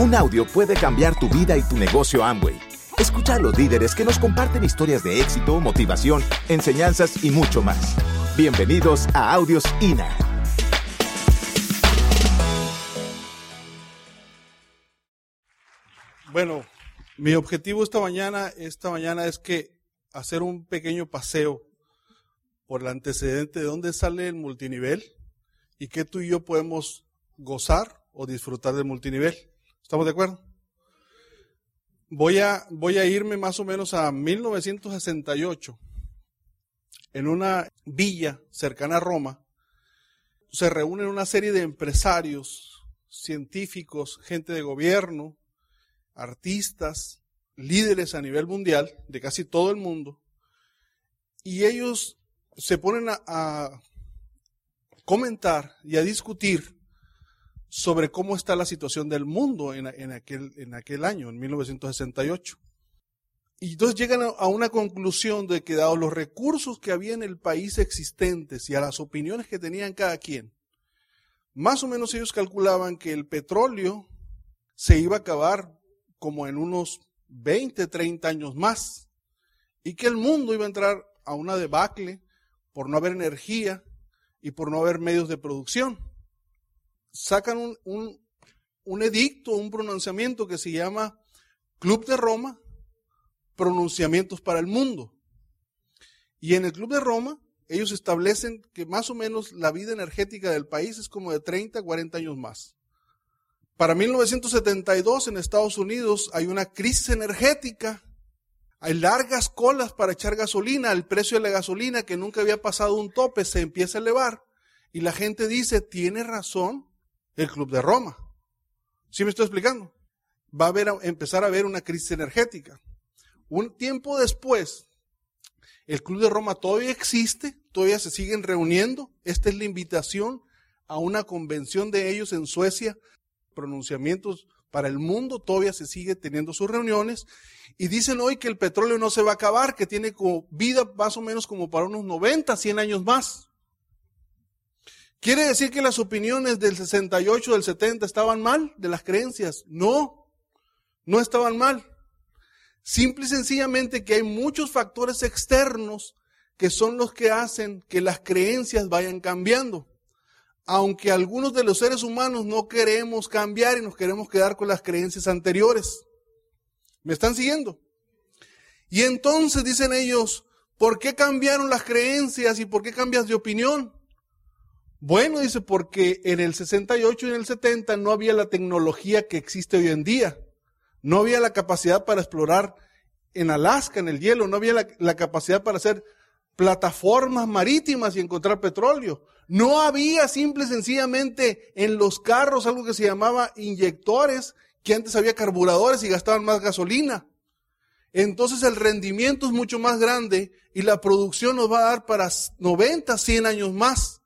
Un audio puede cambiar tu vida y tu negocio Amway. Escucha a los líderes que nos comparten historias de éxito, motivación, enseñanzas y mucho más. Bienvenidos a Audios INA. Bueno, mi objetivo esta mañana, esta mañana es que hacer un pequeño paseo por el antecedente de dónde sale el multinivel y qué tú y yo podemos gozar o disfrutar del multinivel. ¿Estamos de acuerdo? Voy a, irme más o menos a 1968. En una villa cercana a Roma, se reúnen una serie de empresarios, científicos, gente de gobierno, artistas, líderes a nivel mundial, de casi todo el mundo, y ellos se ponen a comentar y a discutir sobre cómo está la situación del mundo en, en, aquel, en aquel año, en 1968. Y entonces llegan a una conclusión de que dado los recursos que había en el país existentes y a las opiniones que tenían cada quien, más o menos ellos calculaban que el petróleo se iba a acabar como en unos 20, 30 años más y que el mundo iba a entrar a una debacle por no haber energía y por no haber medios de producción sacan un, un, edicto, un pronunciamiento que se llama Club de Roma, pronunciamientos para el mundo. Y en el Club de Roma, ellos establecen que más o menos la vida energética del país es como de 30, 40 años más. Para 1972 en Estados Unidos hay una crisis energética, hay largas colas para echar gasolina, el precio de la gasolina que nunca había pasado un tope se empieza a elevar y la gente dice, tiene razón, el Club de Roma. ¿Sí me estoy explicando? Va a haber, empezar a haber una crisis energética. Un tiempo después, el Club de Roma todavía existe, todavía se siguen reuniendo. Esta es la invitación a una convención de ellos en Suecia, pronunciamientos para el mundo, todavía se sigue teniendo sus reuniones. Y dicen hoy que el petróleo no se va a acabar, que tiene vida más o menos como para unos 90, 100 años más. ¿Quiere decir que las opiniones del 68, del 70 estaban mal, de las creencias? No, no estaban mal. Simple y sencillamente que hay muchos factores externos que son los que hacen que las creencias vayan cambiando. Aunque algunos de los seres humanos no queremos cambiar y nos queremos quedar con las creencias anteriores. ¿Me están siguiendo? Y entonces dicen ellos, ¿por qué cambiaron las creencias y por qué cambias de opinión? Bueno, dice, porque en el 68 y en el 70 no había la tecnología que existe hoy en día. No había la capacidad para explorar en Alaska, en el hielo, no había la, capacidad para hacer plataformas marítimas y encontrar petróleo. No había simple y sencillamente en los carros algo que se llamaba inyectores, que antes había carburadores y gastaban más gasolina. Entonces el rendimiento es mucho más grande y la producción nos va a dar para 90, 100 años más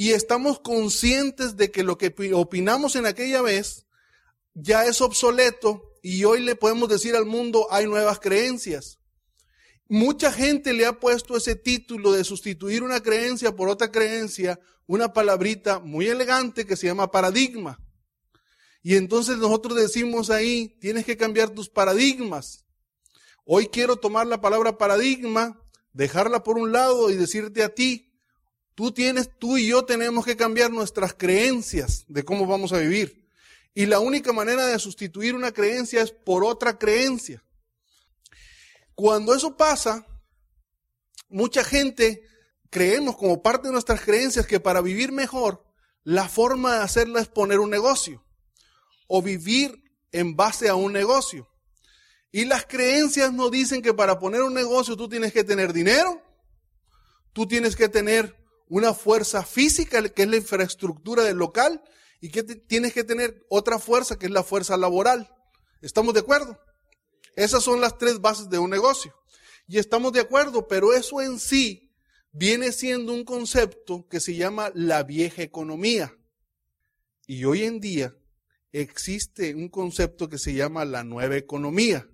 y estamos conscientes de que lo que opinamos en aquella vez ya es obsoleto y hoy le podemos decir al mundo hay nuevas creencias. Mucha gente le ha puesto ese título de sustituir una creencia por otra creencia, una palabrita muy elegante que se llama paradigma. Y entonces nosotros decimos ahí, tienes que cambiar tus paradigmas. Hoy quiero tomar la palabra paradigma, dejarla por un lado y decirte a ti, Tú tienes, tú y yo tenemos que cambiar nuestras creencias de cómo vamos a vivir. Y la única manera de sustituir una creencia es por otra creencia. Cuando eso pasa, mucha gente creemos como parte de nuestras creencias que para vivir mejor, la forma de hacerla es poner un negocio o vivir en base a un negocio. Y las creencias nos dicen que para poner un negocio tú tienes que tener dinero, tú tienes que tener una fuerza física, que es la infraestructura del local, y que tienes que tener otra fuerza, que es la fuerza laboral. ¿Estamos de acuerdo? Esas son las tres bases de un negocio. Y estamos de acuerdo, pero eso en sí viene siendo un concepto que se llama la vieja economía. Y hoy en día existe un concepto que se llama la nueva economía.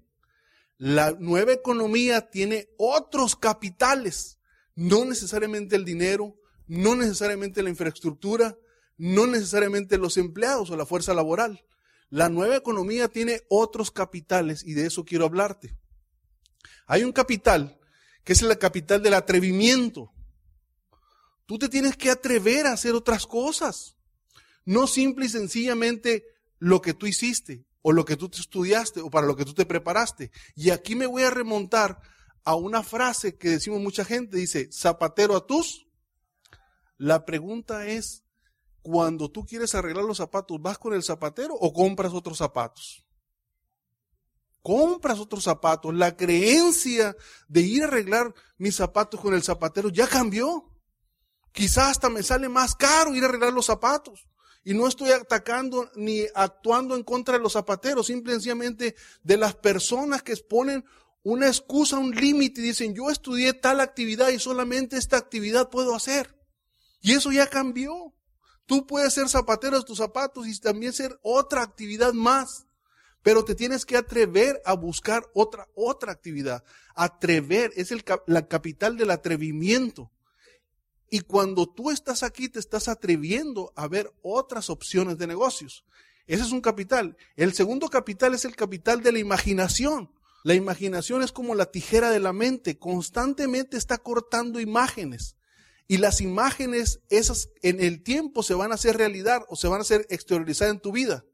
La nueva economía tiene otros capitales, no necesariamente el dinero, no necesariamente la infraestructura, no necesariamente los empleados o la fuerza laboral. La nueva economía tiene otros capitales y de eso quiero hablarte. Hay un capital que es el capital del atrevimiento. Tú te tienes que atrever a hacer otras cosas. No simple y sencillamente lo que tú hiciste o lo que tú te estudiaste o para lo que tú te preparaste. Y aquí me voy a remontar a una frase que decimos mucha gente, dice, zapatero a tus. La pregunta es, cuando tú quieres arreglar los zapatos, ¿vas con el zapatero o compras otros zapatos? Compras otros zapatos. La creencia de ir a arreglar mis zapatos con el zapatero ya cambió. Quizás hasta me sale más caro ir a arreglar los zapatos. Y no estoy atacando ni actuando en contra de los zapateros, simplemente de las personas que exponen una excusa, un límite y dicen, yo estudié tal actividad y solamente esta actividad puedo hacer. Y eso ya cambió. Tú puedes ser zapatero de tus zapatos y también ser otra actividad más. Pero te tienes que atrever a buscar otra, otra actividad. Atrever es el, la capital del atrevimiento. Y cuando tú estás aquí, te estás atreviendo a ver otras opciones de negocios. Ese es un capital. El segundo capital es el capital de la imaginación. La imaginación es como la tijera de la mente, constantemente está cortando imágenes. Y las imágenes, esas en el tiempo se van a hacer realidad o se van a hacer exteriorizar en tu vida.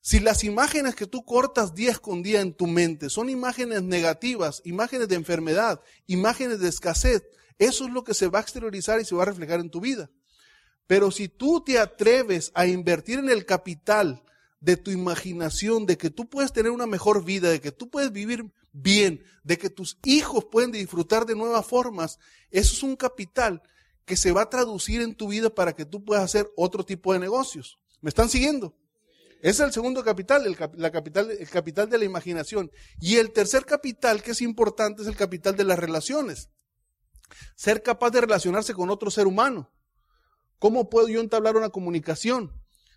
Si las imágenes que tú cortas día con día en tu mente son imágenes negativas, imágenes de enfermedad, imágenes de escasez, eso es lo que se va a exteriorizar y se va a reflejar en tu vida. Pero si tú te atreves a invertir en el capital de tu imaginación, de que tú puedes tener una mejor vida, de que tú puedes vivir bien, de que tus hijos pueden disfrutar de nuevas formas, eso es un capital que se va a traducir en tu vida para que tú puedas hacer otro tipo de negocios. ¿Me están siguiendo? Es el segundo capital, el, la capital, el capital de la imaginación. Y el tercer capital que es importante es el capital de las relaciones. Ser capaz de relacionarse con otro ser humano. ¿Cómo puedo yo entablar una comunicación?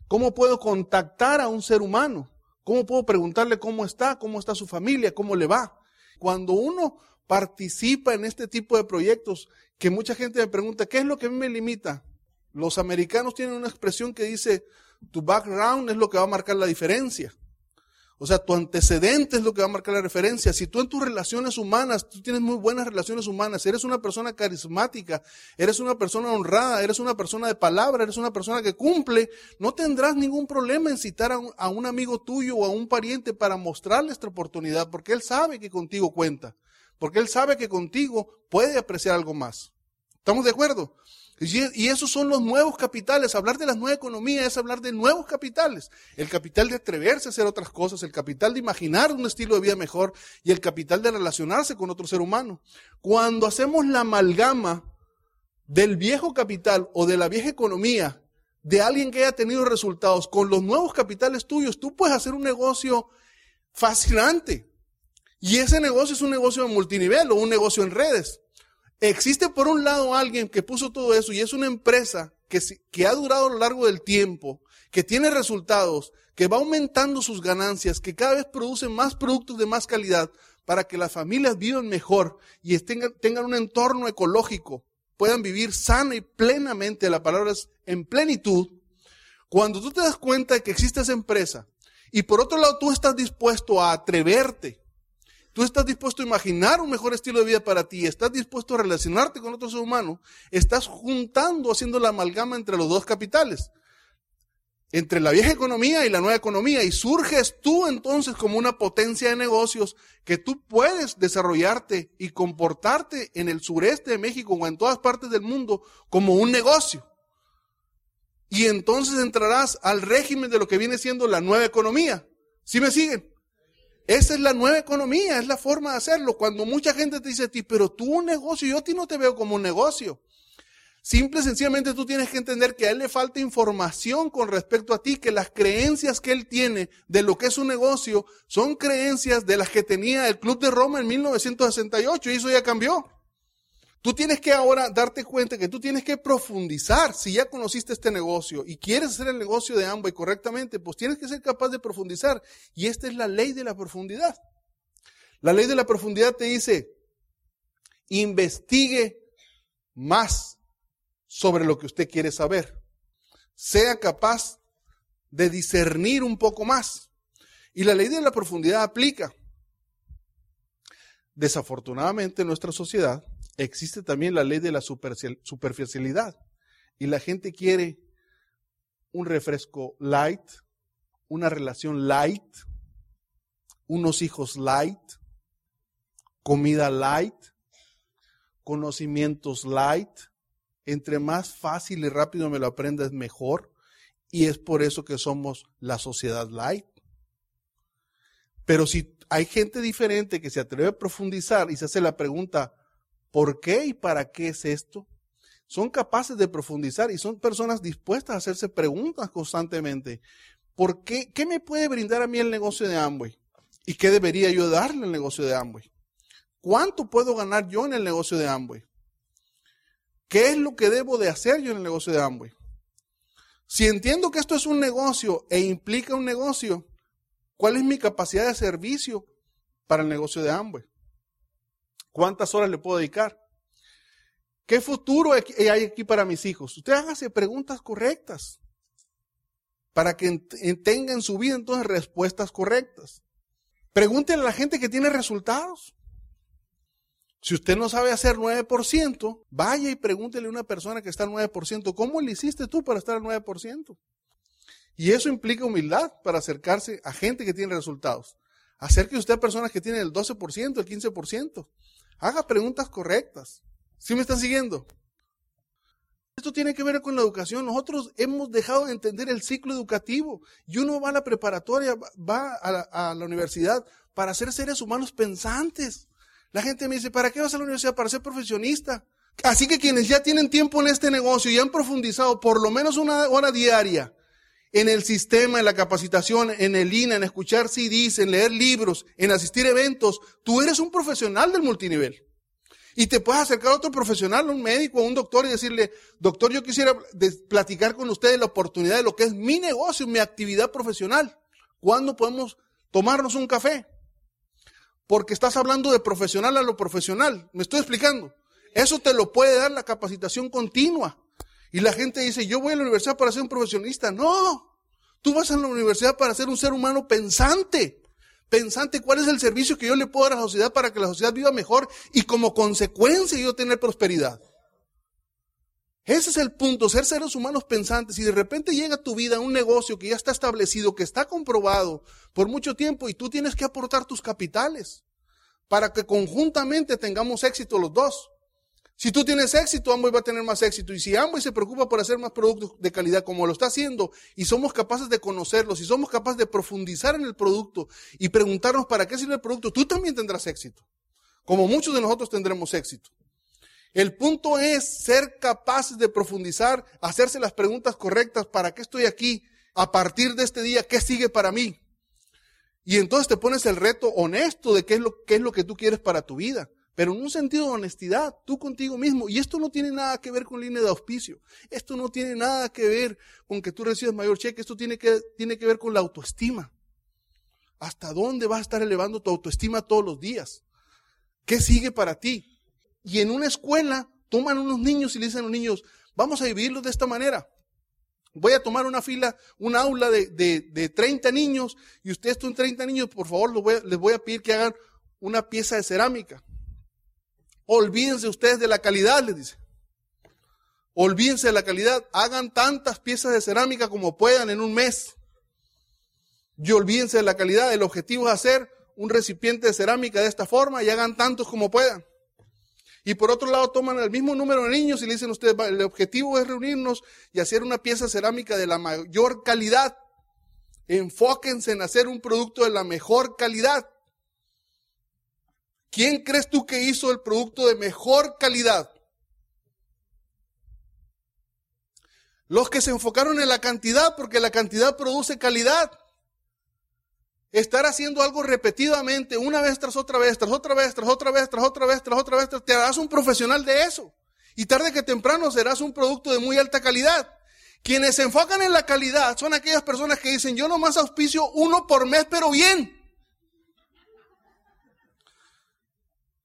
¿Cómo puedo contactar a un ser humano? ¿Cómo puedo preguntarle cómo está, cómo está su familia, cómo le va? Cuando uno participa en este tipo de proyectos, que mucha gente me pregunta, ¿qué es lo que a mí me limita? Los americanos tienen una expresión que dice, tu background es lo que va a marcar la diferencia. O sea, tu antecedente es lo que va a marcar la referencia. Si tú en tus relaciones humanas, tú tienes muy buenas relaciones humanas, eres una persona carismática, eres una persona honrada, eres una persona de palabra, eres una persona que cumple, no tendrás ningún problema en citar a un, a un amigo tuyo o a un pariente para mostrarle esta oportunidad, porque él sabe que contigo cuenta, porque él sabe que contigo puede apreciar algo más. ¿Estamos de acuerdo? Y esos son los nuevos capitales. Hablar de la nueva economía es hablar de nuevos capitales. El capital de atreverse a hacer otras cosas, el capital de imaginar un estilo de vida mejor y el capital de relacionarse con otro ser humano. Cuando hacemos la amalgama del viejo capital o de la vieja economía de alguien que haya tenido resultados con los nuevos capitales tuyos, tú puedes hacer un negocio fascinante. Y ese negocio es un negocio de multinivel o un negocio en redes. Existe por un lado alguien que puso todo eso y es una empresa que, ha durado a lo largo del tiempo, que tiene resultados, que va aumentando sus ganancias, que cada vez produce más productos de más calidad para que las familias vivan mejor y tengan, tengan un entorno ecológico, puedan vivir sana y plenamente, la palabra es en plenitud. Cuando tú te das cuenta de que existe esa empresa y por otro lado tú estás dispuesto a atreverte tú estás dispuesto a imaginar un mejor estilo de vida para ti, estás dispuesto a relacionarte con otro ser humano, estás juntando, haciendo la amalgama entre los dos capitales, entre la vieja economía y la nueva economía, y surges tú entonces como una potencia de negocios que tú puedes desarrollarte y comportarte en el sureste de México o en todas partes del mundo como un negocio. Y entonces entrarás al régimen de lo que viene siendo la nueva economía. ¿Sí me siguen? Esa es la nueva economía, es la forma de hacerlo. Cuando mucha gente te dice a ti, pero tú un negocio, yo a ti no te veo como un negocio. Simple y sencillamente tú tienes que entender que a él le falta información con respecto a ti, que las creencias que él tiene de lo que es un negocio son creencias de las que tenía el Club de Roma en 1968 y eso ya cambió. Tú tienes que ahora darte cuenta que tú tienes que profundizar. Si ya conociste este negocio y quieres hacer el negocio de Amway correctamente, pues tienes que ser capaz de profundizar. Y esta es la ley de la profundidad. La ley de la profundidad te dice, investigue más sobre lo que usted quiere saber. Sea capaz de discernir un poco más. Y la ley de la profundidad aplica. Desafortunadamente en nuestra sociedad existe también la ley de la superficialidad. Y la gente quiere un refresco light, una relación light, unos hijos light, comida light, conocimientos light. Entre más fácil y rápido me lo aprendas, mejor. Y es por eso que somos la sociedad light. Pero si hay gente diferente que se atreve a profundizar y se hace la pregunta, ¿por qué y para qué es esto? Son capaces de profundizar y son personas dispuestas a hacerse preguntas constantemente. ¿Por qué? ¿Qué me puede brindar a mí el negocio de Amway? ¿Y qué debería yo darle al negocio de Amway? ¿Cuánto puedo ganar yo en el negocio de Amway? ¿Qué es lo que debo de hacer yo en el negocio de Amway? Si entiendo que esto es un negocio e implica un negocio, ¿Cuál es mi capacidad de servicio para el negocio de Amway? ¿Cuántas horas le puedo dedicar? ¿Qué futuro hay aquí para mis hijos? Usted hágase preguntas correctas para que tengan en su vida entonces respuestas correctas. Pregúntele a la gente que tiene resultados. Si usted no sabe hacer 9%, vaya y pregúntele a una persona que está al 9%, ¿cómo le hiciste tú para estar al 9%? Y eso implica humildad para acercarse a gente que tiene resultados. Acérquese usted a personas que tienen el 12%, el 15%. Haga preguntas correctas. ¿Sí me están siguiendo? Esto tiene que ver con la educación. Nosotros hemos dejado de entender el ciclo educativo y uno va a la preparatoria, va a la, a la universidad para ser seres humanos pensantes. La gente me dice, ¿para qué vas a la universidad? Para ser profesionista. Así que quienes ya tienen tiempo en este negocio y han profundizado por lo menos una hora diaria en el sistema, en la capacitación, en el INA, en escuchar CDs, en leer libros, en asistir a eventos, tú eres un profesional del multinivel. Y te puedes acercar a otro profesional, a un médico, a un doctor y decirle, doctor, yo quisiera platicar con usted la oportunidad de lo que es mi negocio, mi actividad profesional. ¿Cuándo podemos tomarnos un café? Porque estás hablando de profesional a lo profesional. ¿Me estoy explicando? Eso te lo puede dar la capacitación continua. Y la gente dice, yo voy a la universidad para ser un profesionista. No, tú vas a la universidad para ser un ser humano pensante. Pensante, ¿cuál es el servicio que yo le puedo dar a la sociedad para que la sociedad viva mejor y como consecuencia yo tener prosperidad? Ese es el punto, ser seres humanos pensantes. Y de repente llega a tu vida un negocio que ya está establecido, que está comprobado por mucho tiempo y tú tienes que aportar tus capitales para que conjuntamente tengamos éxito los dos. Si tú tienes éxito, Amway va a tener más éxito. Y si Amway se preocupa por hacer más productos de calidad como lo está haciendo y somos capaces de conocerlos y somos capaces de profundizar en el producto y preguntarnos para qué sirve el producto, tú también tendrás éxito. Como muchos de nosotros tendremos éxito. El punto es ser capaces de profundizar, hacerse las preguntas correctas, ¿para qué estoy aquí? A partir de este día, ¿qué sigue para mí? Y entonces te pones el reto honesto de qué es lo, qué es lo que tú quieres para tu vida pero en un sentido de honestidad, tú contigo mismo. Y esto no tiene nada que ver con línea de auspicio. Esto no tiene nada que ver con que tú recibas mayor cheque. Esto tiene que, tiene que ver con la autoestima. ¿Hasta dónde vas a estar elevando tu autoestima todos los días? ¿Qué sigue para ti? Y en una escuela toman unos niños y le dicen a los niños, vamos a dividirlos de esta manera. Voy a tomar una fila, un aula de, de, 30 niños y ustedes son 30 niños, por favor, les voy a pedir que hagan una pieza de cerámica. Olvídense ustedes de la calidad, les dice. Olvídense de la calidad. Hagan tantas piezas de cerámica como puedan en un mes. Y olvídense de la calidad. El objetivo es hacer un recipiente de cerámica de esta forma y hagan tantos como puedan. Y por otro lado toman el mismo número de niños y le dicen ustedes, el objetivo es reunirnos y hacer una pieza cerámica de la mayor calidad. Enfóquense en hacer un producto de la mejor calidad. ¿Quién crees tú que hizo el producto de mejor calidad? Los que se enfocaron en la cantidad, porque la cantidad produce calidad. Estar haciendo algo repetidamente, una vez tras otra vez, tras otra vez, tras otra vez, tras otra vez, tras otra vez, te harás un profesional de eso. Y tarde que temprano serás un producto de muy alta calidad. Quienes se enfocan en la calidad son aquellas personas que dicen, yo nomás auspicio uno por mes, pero bien.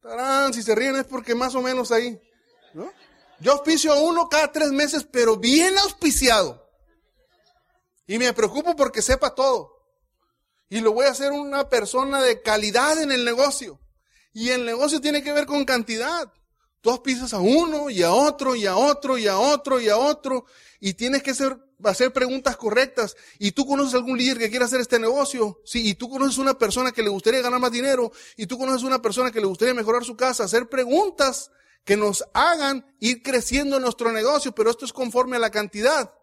Tarán, si se ríen es porque más o menos ahí. Yo auspicio a uno cada tres meses, pero bien auspiciado. Y me preocupo porque sepa todo. Y lo voy a hacer una persona de calidad en el negocio. Y el negocio tiene que ver con cantidad. Tú pisas a uno y a otro y a otro y a otro y a otro. Y tienes que hacer, hacer preguntas correctas. Y tú conoces algún líder que quiera hacer este negocio. Sí, y tú conoces una persona que le gustaría ganar más dinero. Y tú conoces una persona que le gustaría mejorar su casa. Hacer preguntas que nos hagan ir creciendo en nuestro negocio. Pero esto es conforme a la cantidad.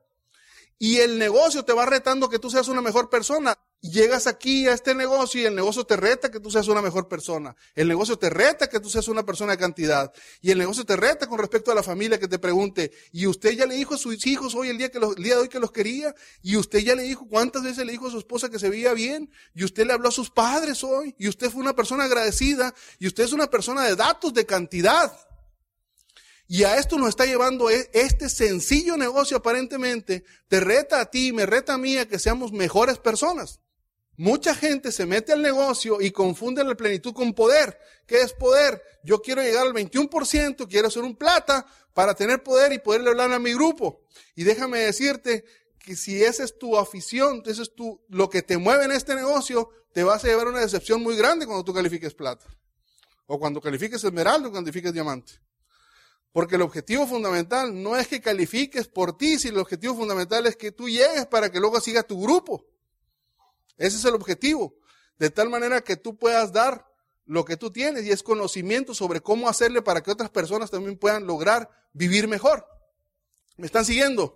Y el negocio te va retando que tú seas una mejor persona. Llegas aquí a este negocio y el negocio te reta que tú seas una mejor persona. El negocio te reta que tú seas una persona de cantidad. Y el negocio te reta con respecto a la familia que te pregunte, ¿y usted ya le dijo a sus hijos hoy el día, que los, día de hoy que los quería? ¿Y usted ya le dijo cuántas veces le dijo a su esposa que se veía bien? ¿Y usted le habló a sus padres hoy? ¿Y usted fue una persona agradecida? ¿Y usted es una persona de datos, de cantidad? Y a esto nos está llevando e, este sencillo negocio aparentemente, te reta a ti, me reta a mí a que seamos mejores personas. Mucha gente se mete al negocio y confunde la plenitud con poder. ¿Qué es poder? Yo quiero llegar al 21%, quiero hacer un plata para tener poder y poderle hablar a mi grupo. Y déjame decirte que si esa es tu afición, ese es tu, lo que te mueve en este negocio, te vas a llevar una decepción muy grande cuando tú califiques plata. O cuando califiques esmeralda o cuando califiques diamante. Porque el objetivo fundamental no es que califiques por ti, sino el objetivo fundamental es que tú llegues para que luego siga tu grupo. Ese es el objetivo. De tal manera que tú puedas dar lo que tú tienes y es conocimiento sobre cómo hacerle para que otras personas también puedan lograr vivir mejor. ¿Me están siguiendo?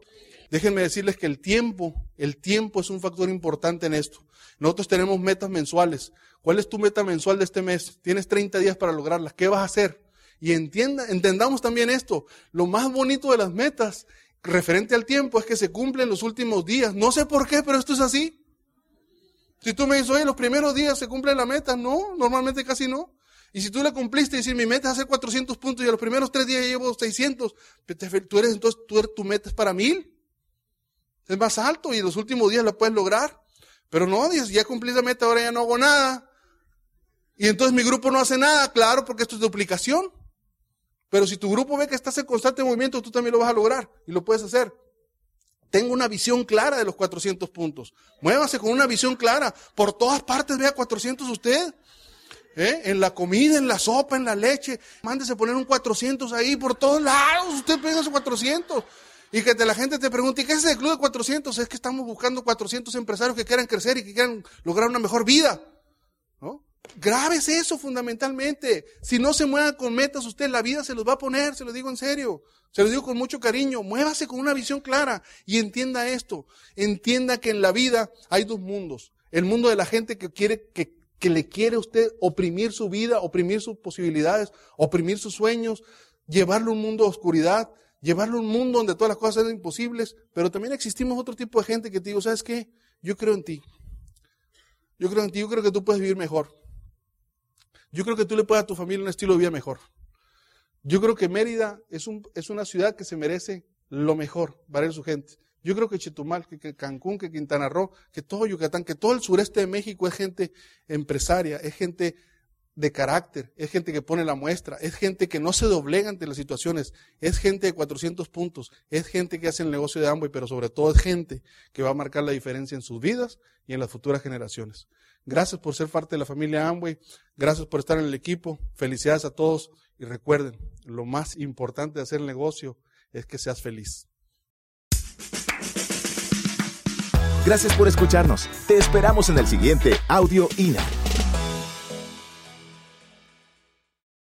Déjenme decirles que el tiempo, el tiempo es un factor importante en esto. Nosotros tenemos metas mensuales. ¿Cuál es tu meta mensual de este mes? Tienes 30 días para lograrlas. ¿Qué vas a hacer? Y entienda, entendamos también esto. Lo más bonito de las metas referente al tiempo es que se cumplen los últimos días. No sé por qué, pero esto es así. Si tú me dices, oye, los primeros días se cumple la meta, no, normalmente casi no. Y si tú le cumpliste y dices, mi meta es hacer 400 puntos y a los primeros tres días llevo 600, tú eres, entonces tú tu meta es para mil. Es más alto y los últimos días lo puedes lograr. Pero no, dices, ya cumplí la meta, ahora ya no hago nada. Y entonces mi grupo no hace nada, claro, porque esto es duplicación. Pero si tu grupo ve que estás en constante movimiento, tú también lo vas a lograr y lo puedes hacer. Tengo una visión clara de los 400 puntos. Muévase con una visión clara. Por todas partes vea 400 usted. ¿Eh? En la comida, en la sopa, en la leche. Mándese poner un 400 ahí por todos lados. Usted pega esos 400. Y que la gente te pregunte, ¿y qué es el club de 400? Es que estamos buscando 400 empresarios que quieran crecer y que quieran lograr una mejor vida. ¿No? Graves eso fundamentalmente. Si no se muevan con metas, usted la vida se los va a poner, se lo digo en serio. Se lo digo con mucho cariño. Muévase con una visión clara y entienda esto. Entienda que en la vida hay dos mundos. El mundo de la gente que quiere, que, le quiere a usted oprimir su vida, oprimir sus posibilidades, oprimir sus sueños, llevarlo a un mundo de oscuridad, llevarlo a un mundo donde todas las cosas sean imposibles. Pero también existimos otro tipo de gente que te digo, ¿sabes qué? Yo creo en ti. Yo creo en ti, yo creo que tú puedes vivir mejor. Yo creo que tú le puedes a tu familia un estilo de vida mejor. Yo creo que Mérida es, un, es una ciudad que se merece lo mejor para su gente. Yo creo que Chetumal, que, Cancún, que Quintana Roo, que todo Yucatán, que todo el sureste de México es gente empresaria, es gente de carácter, es gente que pone la muestra, es gente que no se doblega ante las situaciones, es gente de 400 puntos, es gente que hace el negocio de Amway, pero sobre todo es gente que va a marcar la diferencia en sus vidas y en las futuras generaciones. Gracias por ser parte de la familia Amway. Gracias por estar en el equipo. Felicidades a todos. Y recuerden, lo más importante de hacer el negocio es que seas feliz. Gracias por escucharnos. Te esperamos en el siguiente Audio INA.